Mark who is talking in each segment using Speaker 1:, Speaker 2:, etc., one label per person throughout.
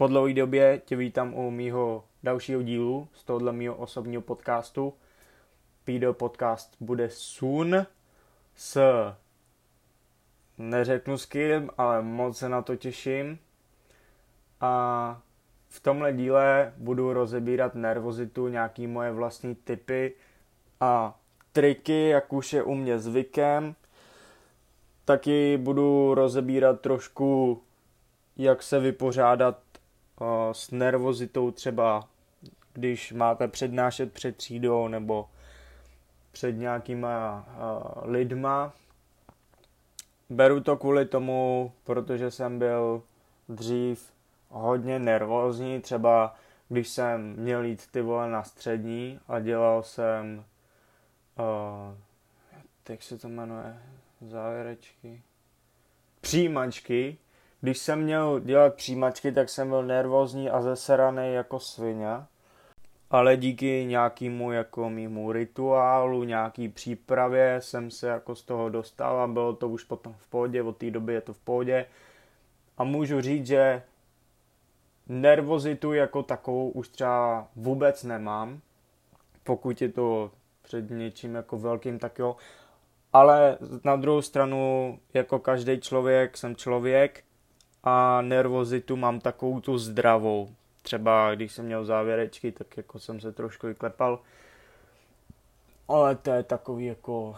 Speaker 1: Po dlouhé době tě vítám u mýho dalšího dílu z tohohle mýho osobního podcastu. Video podcast bude soon s neřeknu s kým, ale moc se na to těším. A v tomhle díle budu rozebírat nervozitu, nějaký moje vlastní typy a triky, jak už je u mě zvykem. Taky budu rozebírat trošku, jak se vypořádat s nervozitou třeba, když máte přednášet před třídou nebo před nějakýma lidma. Beru to kvůli tomu, protože jsem byl dřív hodně nervózní, třeba když jsem měl jít ty vole na střední a dělal jsem, uh, jak se to jmenuje, závěrečky, přijímačky. Když jsem měl dělat přijímačky, tak jsem byl nervózní a zeseraný jako svině. Ale díky nějakému jako mýmu rituálu, nějaký přípravě jsem se jako z toho dostal a bylo to už potom v pohodě, od té doby je to v pohodě. A můžu říct, že nervozitu jako takovou už třeba vůbec nemám, pokud je to před něčím jako velkým, tak jo. Ale na druhou stranu, jako každý člověk, jsem člověk a nervozitu mám takovou tu zdravou. Třeba když jsem měl závěrečky, tak jako jsem se trošku i klepal. Ale to je takový jako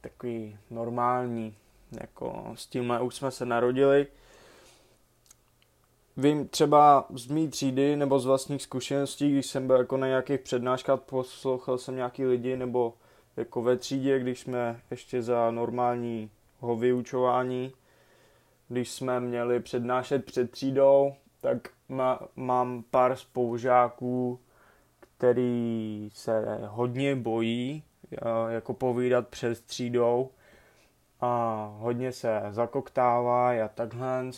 Speaker 1: takový normální. Jako s tímhle už jsme se narodili Vím třeba z mý třídy nebo z vlastních zkušeností, když jsem byl jako na nějakých přednáškách, poslouchal jsem nějaký lidi, nebo jako ve třídě, když jsme ještě za normálního vyučování, když jsme měli přednášet před třídou, tak má, mám pár spolužáků, který se hodně bojí jako povídat před třídou a hodně se zakoktává a takhle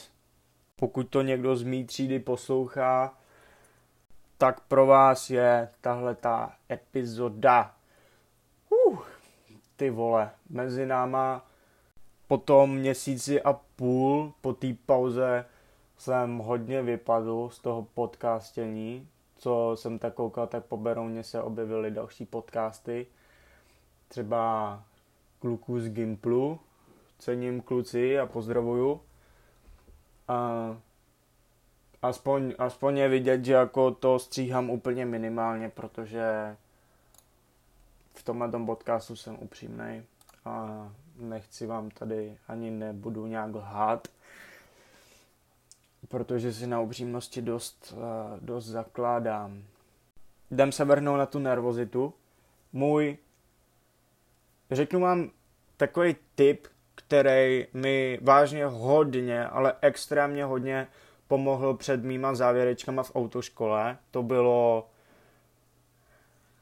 Speaker 1: pokud to někdo z mý třídy poslouchá, tak pro vás je tahle ta epizoda. Uh, ty vole, mezi náma po tom měsíci a půl, po té pauze, jsem hodně vypadl z toho podcastění, co jsem tak koukal, tak po Berouně se objevily další podcasty. Třeba kluků z Gimplu, cením kluci a pozdravuju. A aspoň, aspoň je vidět, že jako to stříhám úplně minimálně, protože v tomhle tom podcastu jsem upřímný a nechci vám tady ani nebudu nějak lhát, protože si na upřímnosti dost, dost zakládám. Jdem se vrhnout na tu nervozitu. Můj, řeknu vám takový tip, který mi vážně hodně, ale extrémně hodně pomohl před mýma závěrečkama v autoškole. To bylo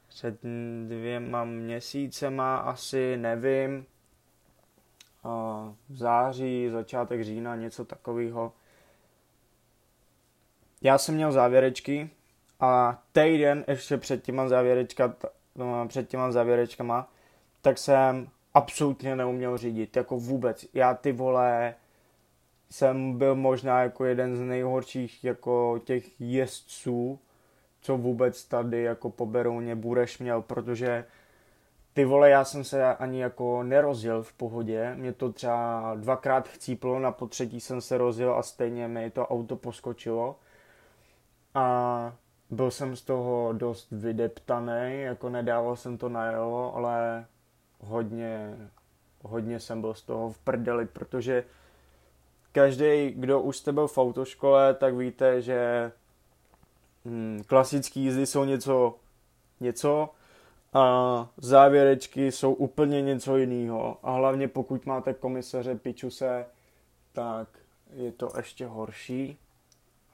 Speaker 1: před dvěma měsícema asi, nevím, v září, začátek října, něco takového. Já jsem měl závěrečky a týden ještě před těma, závěrečka, před těma závěrečkama, tak jsem absolutně neuměl řídit, jako vůbec. Já ty vole jsem byl možná jako jeden z nejhorších jako těch jezdců, co vůbec tady jako po Berouně Bureš měl, protože ty vole, já jsem se ani jako nerozjel v pohodě, mě to třeba dvakrát chcíplo, na potřetí jsem se rozjel a stejně mi to auto poskočilo. A byl jsem z toho dost vydeptaný, jako nedával jsem to najelo, ale hodně, hodně jsem byl z toho v prdeli, protože každý, kdo už jste byl v autoškole, tak víte, že hm, klasické jízdy jsou něco, něco a závěrečky jsou úplně něco jiného. A hlavně pokud máte komisaře Pičuse, tak je to ještě horší.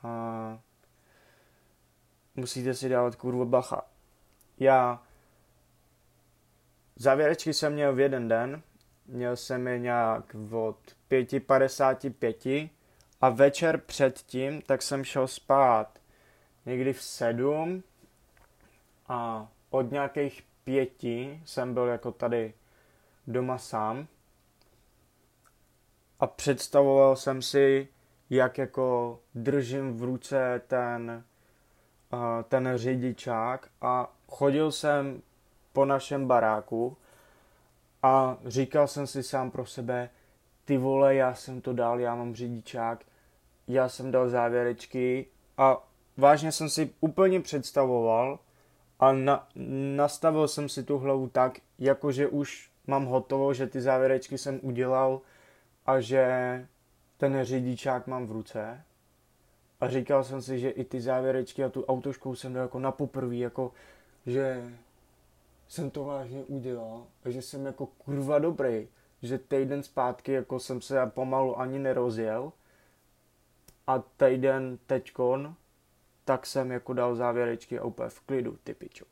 Speaker 1: A musíte si dávat kurva bacha. Já Závěrečky jsem měl v jeden den, měl jsem je nějak od 5.55 a večer předtím, tak jsem šel spát někdy v 7 a od nějakých pěti jsem byl jako tady doma sám. A představoval jsem si, jak jako držím v ruce ten, ten řidičák. A chodil jsem po našem baráku a říkal jsem si sám pro sebe, ty vole, já jsem to dal, já mám řidičák, já jsem dal závěrečky. A vážně jsem si úplně představoval a na, nastavil jsem si tu hlavu tak, jakože už mám hotovo, že ty závěrečky jsem udělal a že ten řidičák mám v ruce. A říkal jsem si, že i ty závěrečky a tu autoškou jsem dal jako na poprví, jako že jsem to vážně udělal a že jsem jako kurva dobrý, že týden zpátky jako jsem se pomalu ani nerozjel a týden teďkon tak jsem jako dal závěrečky a úplně v klidu, ty pičo.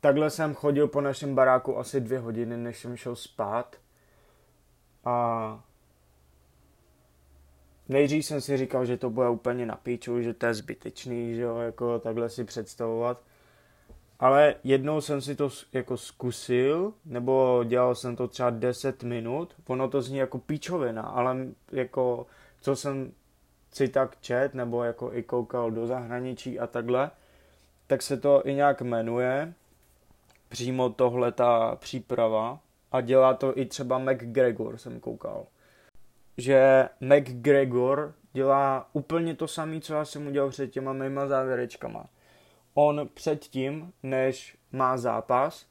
Speaker 1: Takhle jsem chodil po našem baráku asi dvě hodiny, než jsem šel spát. A nejdřív jsem si říkal, že to bude úplně na píču, že to je zbytečný, že jo, jako takhle si představovat. Ale jednou jsem si to jako zkusil, nebo dělal jsem to třeba 10 minut, ono to zní jako píčovina, ale jako co jsem si tak čet, nebo jako i koukal do zahraničí a takhle, tak se to i nějak jmenuje, přímo tohle ta příprava a dělá to i třeba McGregor, jsem koukal. Že McGregor dělá úplně to samé, co já jsem udělal před těma mýma závěrečkama. On předtím, než má zápas,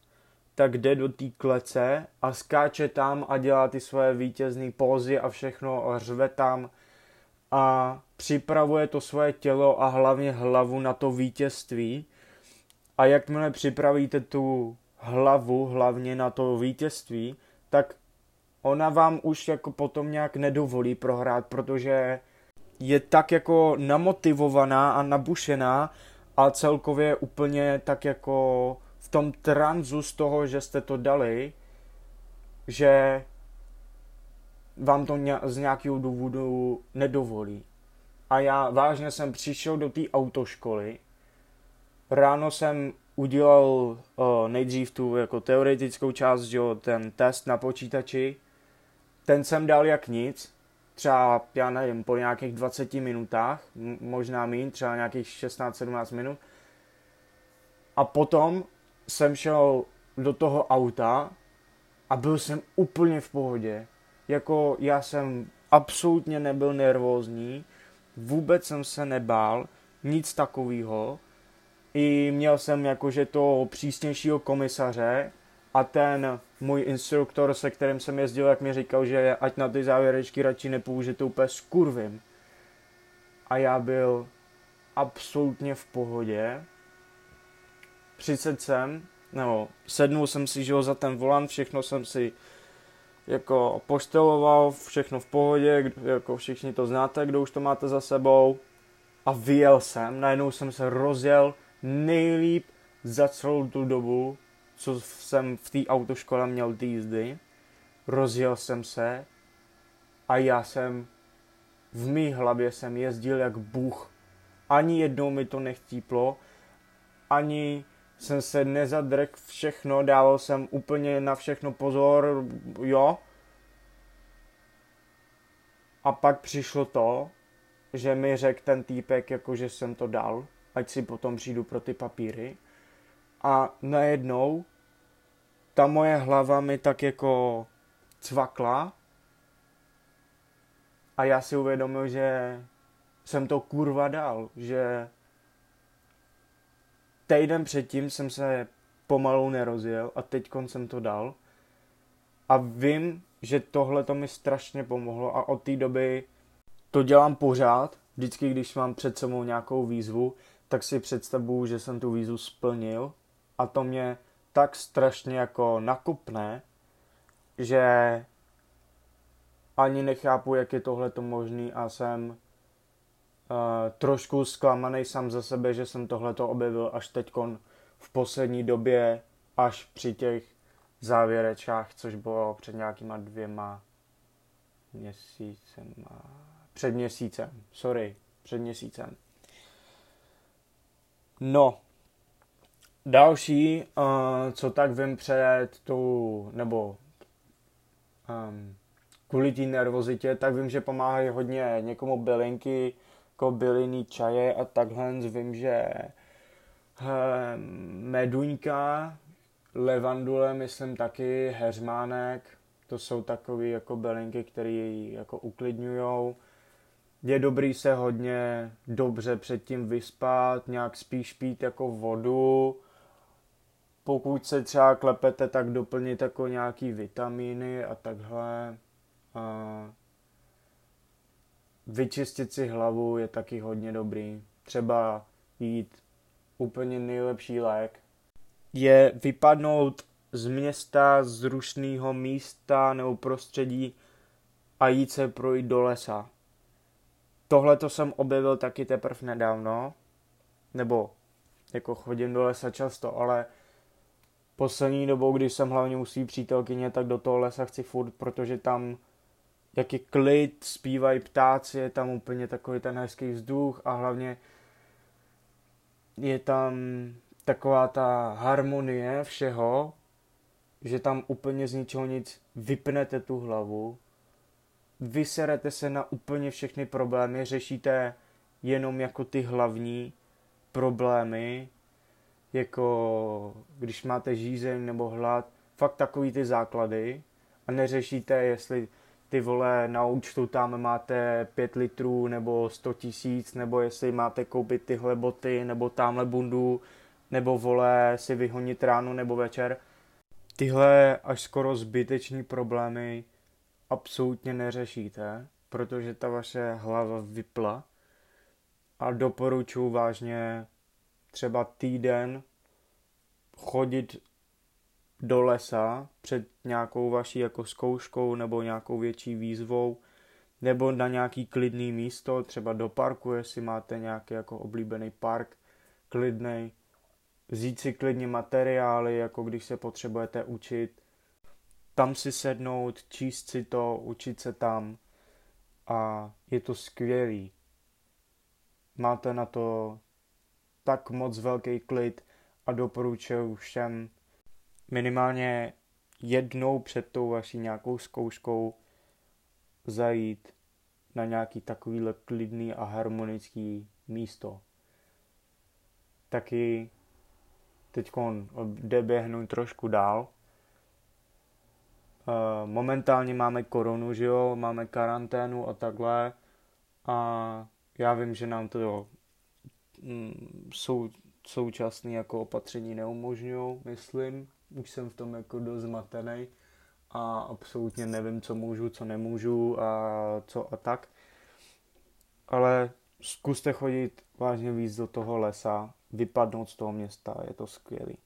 Speaker 1: tak jde do té klece a skáče tam a dělá ty svoje vítězné pózy a všechno a řve tam a připravuje to svoje tělo a hlavně hlavu na to vítězství. A jakmile připravíte tu hlavu hlavně na to vítězství, tak ona vám už jako potom nějak nedovolí prohrát, protože je tak jako namotivovaná a nabušená a celkově úplně tak jako v tom tranzu z toho, že jste to dali, že vám to z nějakého důvodu nedovolí. A já vážně jsem přišel do té autoškoly, ráno jsem udělal uh, nejdřív tu jako teoretickou část, že jo, ten test na počítači, ten jsem dal jak nic, třeba, já nevím, po nějakých 20 minutách, možná méně, třeba nějakých 16-17 minut. A potom jsem šel do toho auta a byl jsem úplně v pohodě jako já jsem absolutně nebyl nervózní, vůbec jsem se nebál, nic takového. I měl jsem jakože to přísnějšího komisaře a ten můj instruktor, se kterým jsem jezdil, jak mi říkal, že ať na ty závěrečky radši že to úplně skurvím. A já byl absolutně v pohodě. Přicet jsem, nebo sednul jsem si, že za ten volant, všechno jsem si jako pošteloval, všechno v pohodě, jako všichni to znáte, kdo už to máte za sebou. A vyjel jsem, najednou jsem se rozjel nejlíp za celou tu dobu, co jsem v té autoškole měl ty jízdy. Rozjel jsem se a já jsem v mý hlavě jsem jezdil jak bůh. Ani jednou mi to nechtíplo, ani jsem se nezadrk všechno, dával jsem úplně na všechno pozor, jo. A pak přišlo to, že mi řekl ten týpek, jako že jsem to dal, ať si potom přijdu pro ty papíry. A najednou ta moje hlava mi tak jako cvakla a já si uvědomil, že jsem to kurva dal, že týden předtím jsem se pomalu nerozjel a teď jsem to dal. A vím, že tohle to mi strašně pomohlo a od té doby to dělám pořád. Vždycky, když mám před sebou nějakou výzvu, tak si představuju, že jsem tu výzvu splnil a to mě tak strašně jako nakupne, že ani nechápu, jak je tohle to možný a jsem uh, trošku zklamaný sám za sebe, že jsem tohleto objevil až teď v poslední době, až při těch závěrečách, což bylo před nějakýma dvěma měsícem. Před měsícem, sorry, před měsícem. No, další, uh, co tak vím před tu, nebo um, kvůli té nervozitě, tak vím, že pomáhají hodně někomu bylinky, jako bylinný čaje a takhle. Vím, že meduňka, levandule, myslím taky, heřmánek, to jsou takové jako bylinky, které jako uklidňují. Je dobrý se hodně dobře předtím vyspat, nějak spíš pít jako vodu. Pokud se třeba klepete, tak doplnit jako nějaký vitamíny a takhle. A vyčistit si hlavu je taky hodně dobrý. Třeba jít úplně nejlepší lék. Je vypadnout z města, z rušného místa nebo prostředí a jít se projít do lesa. Tohle to jsem objevil taky teprve nedávno, nebo jako chodím do lesa často, ale poslední dobou, když jsem hlavně u svý přítelkyně, tak do toho lesa chci furt, protože tam jak je klid, zpívají ptáci, je tam úplně takový ten hezký vzduch a hlavně je tam taková ta harmonie všeho, že tam úplně z ničeho nic vypnete tu hlavu, vyserete se na úplně všechny problémy, řešíte jenom jako ty hlavní problémy, jako když máte žízeň nebo hlad, fakt takový ty základy a neřešíte, jestli ty vole na účtu tam máte 5 litrů nebo 100 tisíc, nebo jestli máte koupit tyhle boty nebo tamhle bundu, nebo vole si vyhonit ráno nebo večer. Tyhle až skoro zbyteční problémy absolutně neřešíte, protože ta vaše hlava vypla a doporučuji vážně třeba týden chodit do lesa před nějakou vaší jako zkouškou nebo nějakou větší výzvou, nebo na nějaký klidný místo, třeba do parku, jestli máte nějaký jako oblíbený park, klidný, vzít si klidně materiály, jako když se potřebujete učit, tam si sednout, číst si to, učit se tam a je to skvělý. Máte na to tak moc velký klid a doporučuji všem minimálně jednou před tou vaší nějakou zkouškou zajít na nějaký takovýhle klidný a harmonický místo. Taky teď jde trošku dál. Eh, momentálně máme koronu, že jo, máme karanténu a takhle a já vím, že nám to mm, sou, současné jako opatření neumožňují, myslím, už jsem v tom jako dost zmatený a absolutně nevím, co můžu, co nemůžu a co a tak. Ale zkuste chodit vážně víc do toho lesa, vypadnout z toho města, je to skvělý.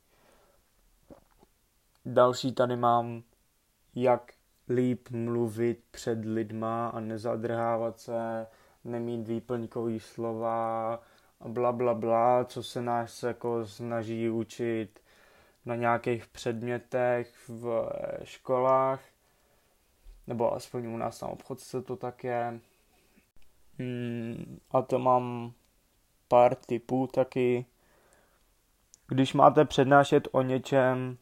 Speaker 1: Další tady mám, jak líp mluvit před lidma a nezadrhávat se, nemít výplňkový slova a bla bla bla, co se nás jako snaží učit na nějakých předmětech v školách, nebo aspoň u nás na obchodce to tak je. Hmm, a to mám pár typů taky. Když máte přednášet o něčem,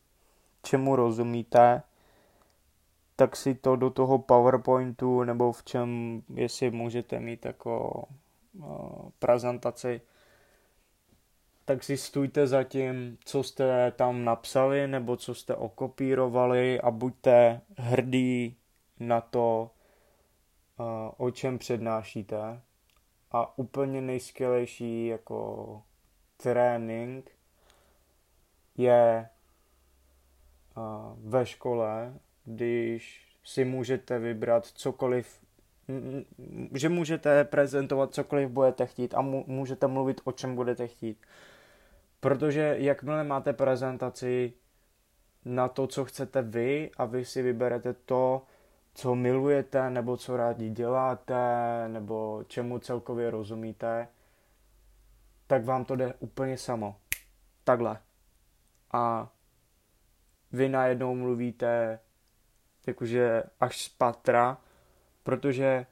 Speaker 1: čemu rozumíte, tak si to do toho PowerPointu nebo v čem, jestli můžete mít jako uh, prezentaci, tak si stůjte za tím, co jste tam napsali nebo co jste okopírovali a buďte hrdí na to, o čem přednášíte. A úplně nejskvělejší jako trénink je ve škole, když si můžete vybrat cokoliv, že můžete prezentovat cokoliv budete chtít a můžete mluvit o čem budete chtít. Protože jakmile máte prezentaci na to, co chcete vy a vy si vyberete to, co milujete, nebo co rádi děláte, nebo čemu celkově rozumíte, tak vám to jde úplně samo. Takhle. A vy najednou mluvíte jakože až z patra, protože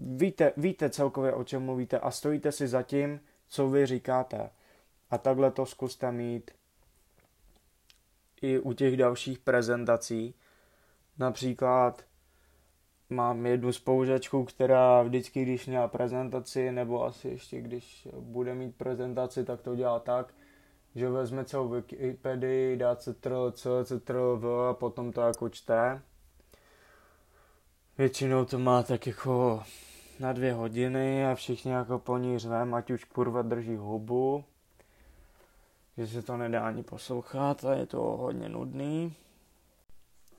Speaker 1: víte, víte celkově, o čem mluvíte a stojíte si za tím, co vy říkáte. A takhle to zkuste mít i u těch dalších prezentací. Například mám jednu spolužačku, která vždycky, když měla prezentaci, nebo asi ještě když bude mít prezentaci, tak to dělá tak, že vezme celou Wikipedii, dá ctrl, c, ctrl, v a potom to jako čte. Většinou to má tak jako na dvě hodiny a všichni jako po ní řvem, ať už kurva drží hubu, že se to nedá ani poslouchat a je to hodně nudný.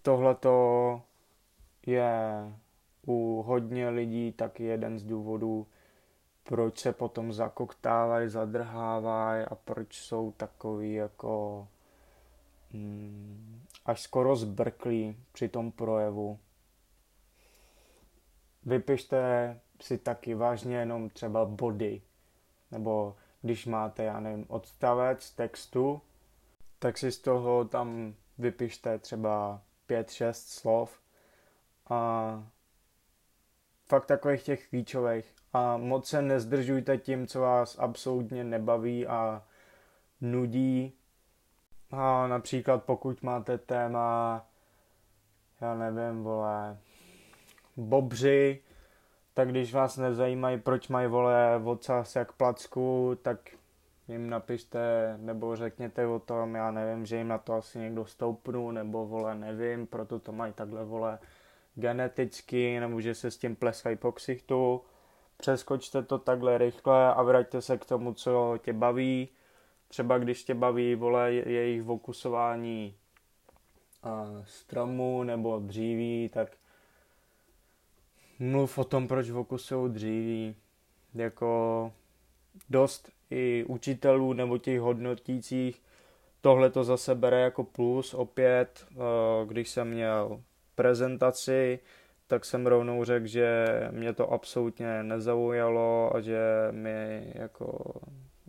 Speaker 1: Tohle to je u hodně lidí taky jeden z důvodů, proč se potom zakoktávají, zadrhávají a proč jsou takový jako mm, až skoro zbrklí při tom projevu. Vypište si taky vážně jenom třeba body, nebo když máte, já nevím, odstavec textu, tak si z toho tam vypište třeba 5-6 slov a fakt takových těch klíčových a moc se nezdržujte tím, co vás absolutně nebaví a nudí. A například pokud máte téma, já nevím, vole, bobři, tak když vás nezajímají, proč mají vole ocas jak placku, tak jim napište nebo řekněte o tom, já nevím, že jim na to asi někdo stoupnu, nebo vole nevím, proto to mají takhle vole geneticky, nebo že se s tím pleskají po ksichtu. Přeskočte to takhle rychle a vraťte se k tomu, co tě baví. Třeba když tě baví, vole, jejich vokusování stromu nebo dříví, tak mluv o tom, proč vokusují dříví. Jako dost i učitelů nebo těch hodnotících tohle to zase bere jako plus opět, když jsem měl prezentaci, tak jsem rovnou řekl, že mě to absolutně nezaujalo a že mě, jako,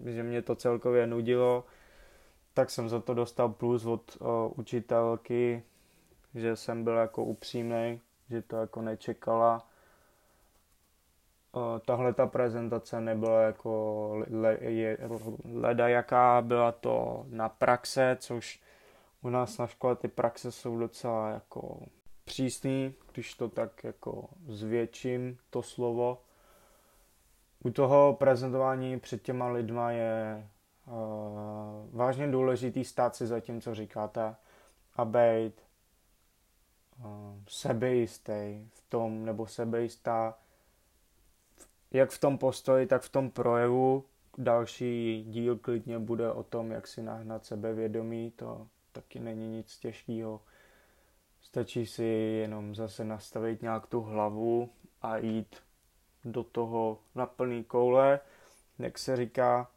Speaker 1: že mě to celkově nudilo. Tak jsem za to dostal plus od o, učitelky, že jsem byl jako upřímný, že to jako nečekala. O, tahle ta prezentace nebyla jako le, je, leda jaká, byla to na praxe, což u nás na škole ty praxe jsou docela jako přísný, když to tak jako zvětším to slovo. U toho prezentování před těma lidma je uh, vážně důležitý stát si za tím, co říkáte a být uh, sebejistý v tom, nebo sebejistá jak v tom postoji, tak v tom projevu. Další díl klidně bude o tom, jak si nahnat sebevědomí, to taky není nic těžkého. Stačí si jenom zase nastavit nějak tu hlavu a jít do toho na plný koule, jak se říká.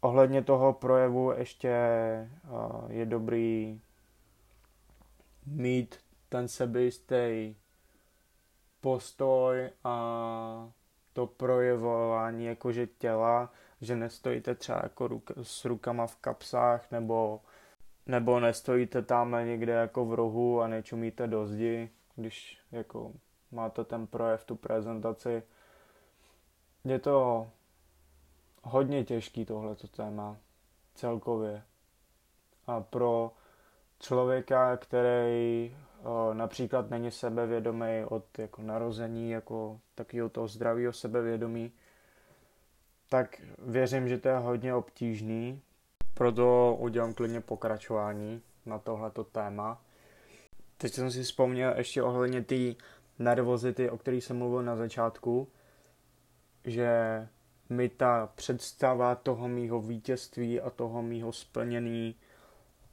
Speaker 1: Ohledně toho projevu ještě je dobrý mít ten sebejistý postoj a to projevování jakože těla, že nestojíte třeba jako ruk, s rukama v kapsách nebo nebo nestojíte tam někde jako v rohu a nečumíte do zdi, když jako máte ten projev, tu prezentaci. Je to hodně těžký tohleto téma celkově. A pro člověka, který o, například není sebevědomý od jako narození, jako takového toho zdravého sebevědomí, tak věřím, že to je hodně obtížný proto udělám klidně pokračování na tohleto téma. Teď jsem si vzpomněl ještě ohledně té nervozity, o které jsem mluvil na začátku, že mi ta představa toho mýho vítězství a toho mýho splnění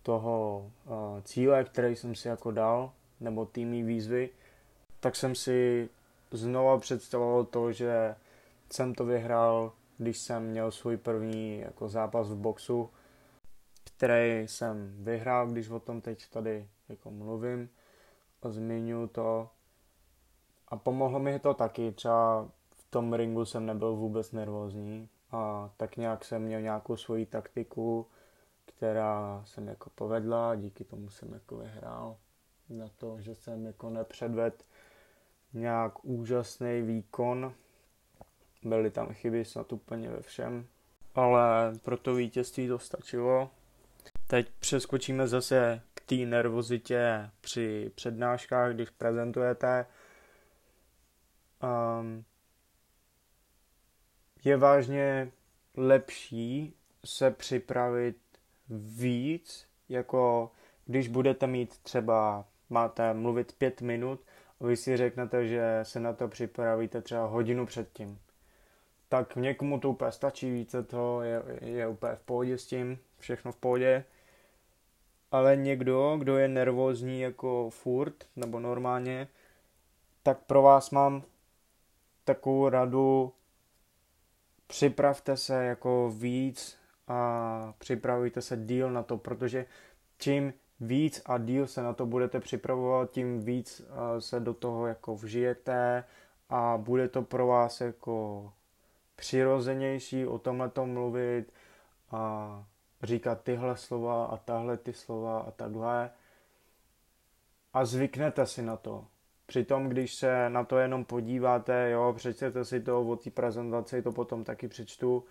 Speaker 1: toho uh, cíle, který jsem si jako dal, nebo týmí výzvy, tak jsem si znova představoval to, že jsem to vyhrál, když jsem měl svůj první jako zápas v boxu který jsem vyhrál, když o tom teď tady jako mluvím a zmiňuji to. A pomohlo mi to taky, třeba v tom ringu jsem nebyl vůbec nervózní a tak nějak jsem měl nějakou svoji taktiku, která jsem jako povedla, díky tomu jsem jako vyhrál na to, že jsem jako nepředved nějak úžasný výkon. Byly tam chyby snad úplně ve všem, ale pro to vítězství to stačilo Teď přeskočíme zase k té nervozitě při přednáškách, když prezentujete. Um, je vážně lepší se připravit víc, jako když budete mít třeba, máte mluvit pět minut a vy si řeknete, že se na to připravíte třeba hodinu předtím. Tak někomu to úplně stačí, více to je, je úplně v pohodě s tím, všechno v pohodě. Ale někdo, kdo je nervózní jako furt, nebo normálně, tak pro vás mám takovou radu, připravte se jako víc a připravujte se díl na to, protože čím víc a díl se na to budete připravovat, tím víc se do toho jako vžijete a bude to pro vás jako přirozenější o tomhle tom mluvit a říkat tyhle slova a tahle ty slova a takhle a zvyknete si na to. Přitom, když se na to jenom podíváte, jo, přečtěte si to o té prezentaci, to potom taky přečtu,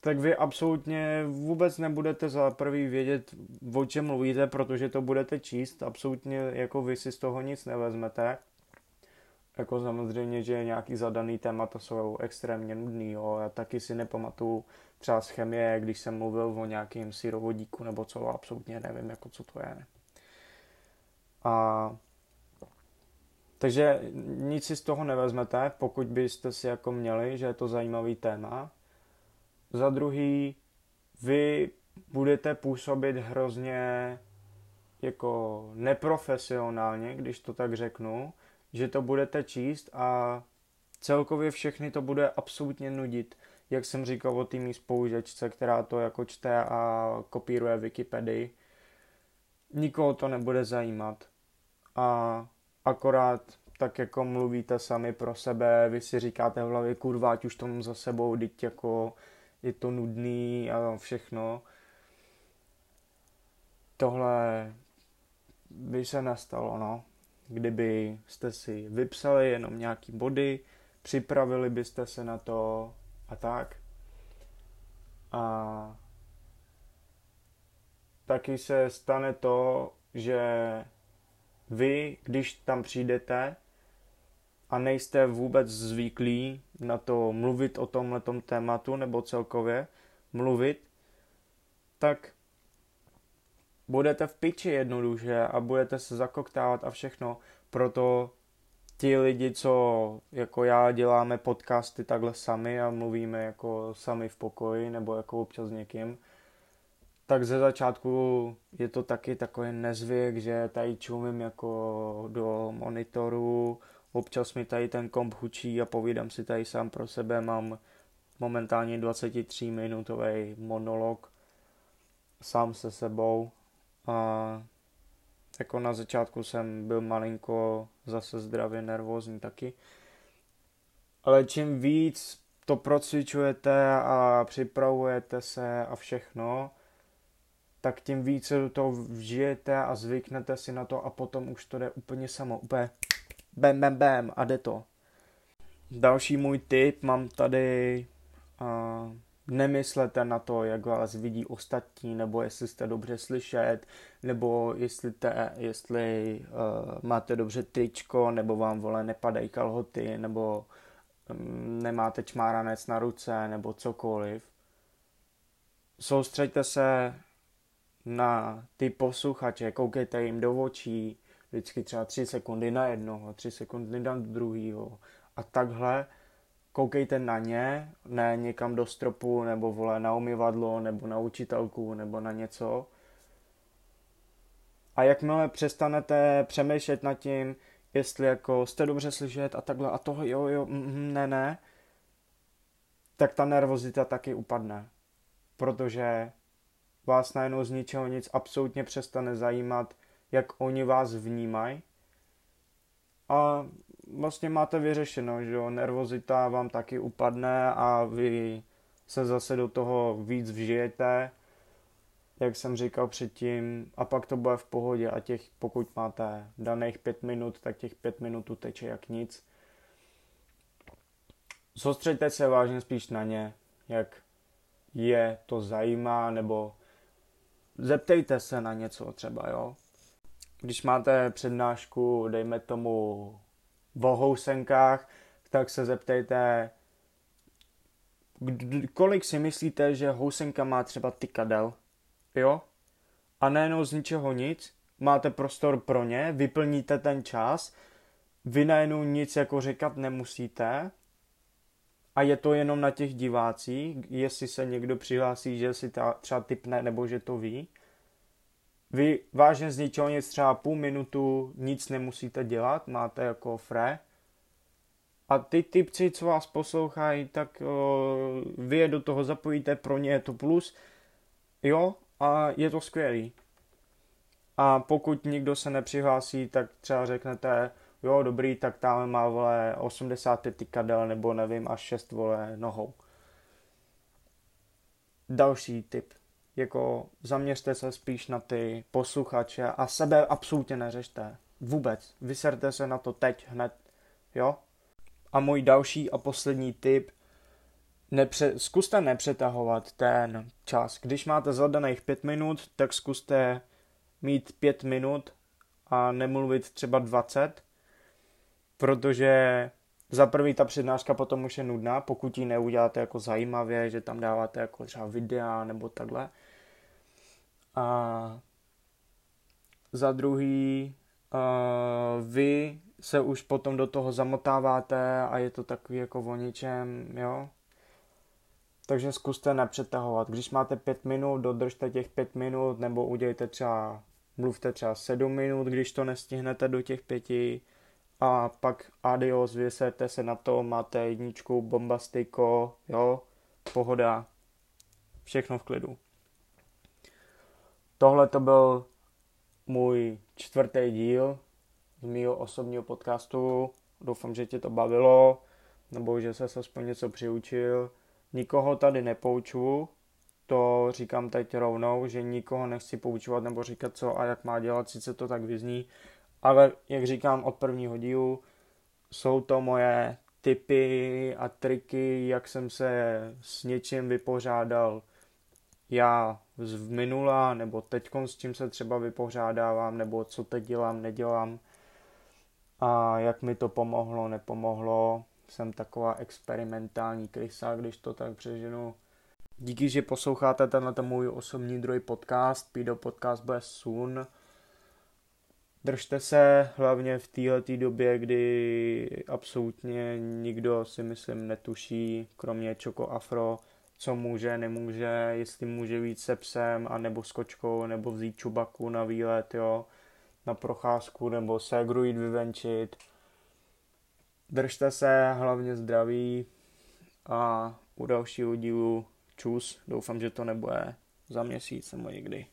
Speaker 1: tak vy absolutně vůbec nebudete za prvý vědět, o čem mluvíte, protože to budete číst, absolutně jako vy si z toho nic nevezmete. Jako samozřejmě, že nějaký zadaný témata jsou extrémně nudný, jo. já taky si nepamatuju třeba z chemie, když jsem mluvil o nějakém syrovodíku nebo co, absolutně nevím, jako co to je. A takže nic si z toho nevezmete, pokud byste si jako měli, že je to zajímavý téma. Za druhý, vy budete působit hrozně jako neprofesionálně, když to tak řeknu, že to budete číst a celkově všechny to bude absolutně nudit. Jak jsem říkal o té mý spoužečce, která to jako čte a kopíruje Wikipedii. Nikoho to nebude zajímat. A akorát tak jako mluvíte sami pro sebe, vy si říkáte v hlavě, kurva, ať už tomu za sebou, teď jako je to nudný a všechno. Tohle by se nestalo, no. Kdyby jste si vypsali jenom nějaký body, připravili byste se na to a tak. A taky se stane to, že vy, když tam přijdete a nejste vůbec zvyklí na to mluvit o tomhle tématu nebo celkově mluvit, tak budete v piči jednoduše a budete se zakoktávat a všechno. Proto ti lidi, co jako já děláme podcasty takhle sami a mluvíme jako sami v pokoji nebo jako občas s někým, tak ze začátku je to taky takový nezvyk, že tady čumím jako do monitoru, občas mi tady ten komp hučí a povídám si tady sám pro sebe, mám momentálně 23 minutový monolog sám se sebou a jako na začátku jsem byl malinko zase zdravě nervózní taky. Ale čím víc to procvičujete a připravujete se a všechno, tak tím více do toho vžijete a zvyknete si na to a potom už to jde úplně samo, úplně bam, bam, bam a jde to. Další můj tip mám tady, uh, nemyslete na to, jak vás vidí ostatní, nebo jestli jste dobře slyšet, nebo jestli, te, jestli uh, máte dobře tričko, nebo vám vole nepadají kalhoty, nebo um, nemáte čmáranec na ruce, nebo cokoliv. Soustřeďte se na ty posluchače, koukejte jim do očí, vždycky třeba tři sekundy na jednoho, tři sekundy na druhýho a takhle koukejte na ně, ne někam do stropu, nebo vole na umyvadlo, nebo na učitelku, nebo na něco. A jakmile přestanete přemýšlet nad tím, jestli jako jste dobře slyšet a takhle a toho jo, jo, mm, ne, ne, tak ta nervozita taky upadne. Protože vás najednou z ničeho nic absolutně přestane zajímat, jak oni vás vnímají. A vlastně máte vyřešeno, že jo, nervozita vám taky upadne a vy se zase do toho víc vžijete, jak jsem říkal předtím, a pak to bude v pohodě a těch, pokud máte daných pět minut, tak těch pět minut teče jak nic. Soustřeďte se vážně spíš na ně, jak je to zajímá, nebo zeptejte se na něco třeba, jo. Když máte přednášku, dejme tomu, o housenkách, tak se zeptejte, kolik si myslíte, že housenka má třeba tykadel, jo? A nejenom z ničeho nic, máte prostor pro ně, vyplníte ten čas, vy najednou nic jako říkat nemusíte a je to jenom na těch divácích, jestli se někdo přihlásí, že si ta, třeba typne nebo že to ví. Vy vážně z ničeho nic třeba půl minutu nic nemusíte dělat, máte jako fre. A ty typci, co vás poslouchají, tak o, vy je do toho zapojíte, pro ně je to plus. Jo, a je to skvělý. A pokud nikdo se nepřihlásí, tak třeba řeknete, jo, dobrý, tak tam má, vole, 85 tykadel, nebo nevím, až 6, vole, nohou. Další tip. Jako zaměřte se spíš na ty posluchače a sebe absolutně neřešte. Vůbec. Vyserte se na to teď, hned. Jo? A můj další a poslední tip. Nepře- zkuste nepřetahovat ten čas. Když máte zadaných 5 minut, tak zkuste mít 5 minut a nemluvit třeba 20, protože za prvý ta přednáška potom už je nudná, pokud ji neuděláte jako zajímavě, že tam dáváte jako třeba videa nebo takhle. A za druhý, uh, vy se už potom do toho zamotáváte a je to takový jako o ničem, jo. Takže zkuste nepřetahovat. Když máte pět minut, dodržte těch pět minut, nebo udělejte třeba, mluvte třeba sedm minut, když to nestihnete do těch pěti, a pak adios, vyserte se na to, máte jedničku, bombastiko, jo, pohoda, všechno v klidu. Tohle to byl můj čtvrtý díl z mého osobního podcastu. Doufám, že tě to bavilo, nebo že se aspoň něco přiučil. Nikoho tady nepouču, to říkám teď rovnou, že nikoho nechci poučovat nebo říkat co a jak má dělat, sice to tak vyzní, ale jak říkám od prvního dílu, jsou to moje typy a triky, jak jsem se s něčím vypořádal já v minula, nebo teď s čím se třeba vypořádávám, nebo co teď dělám, nedělám a jak mi to pomohlo, nepomohlo. Jsem taková experimentální krysa, když to tak přeženu. Díky, že posloucháte tenhle můj osobní druhý podcast, Pido Podcast bude soon. Držte se hlavně v této době, kdy absolutně nikdo si myslím netuší, kromě Čoko Afro, co může, nemůže, jestli může víc se psem, a nebo s kočkou, nebo vzít čubaku na výlet, jo, na procházku, nebo ségru jít vyvenčit. Držte se, hlavně zdraví a u dalšího dílu čus. Doufám, že to nebude za měsíc nebo někdy.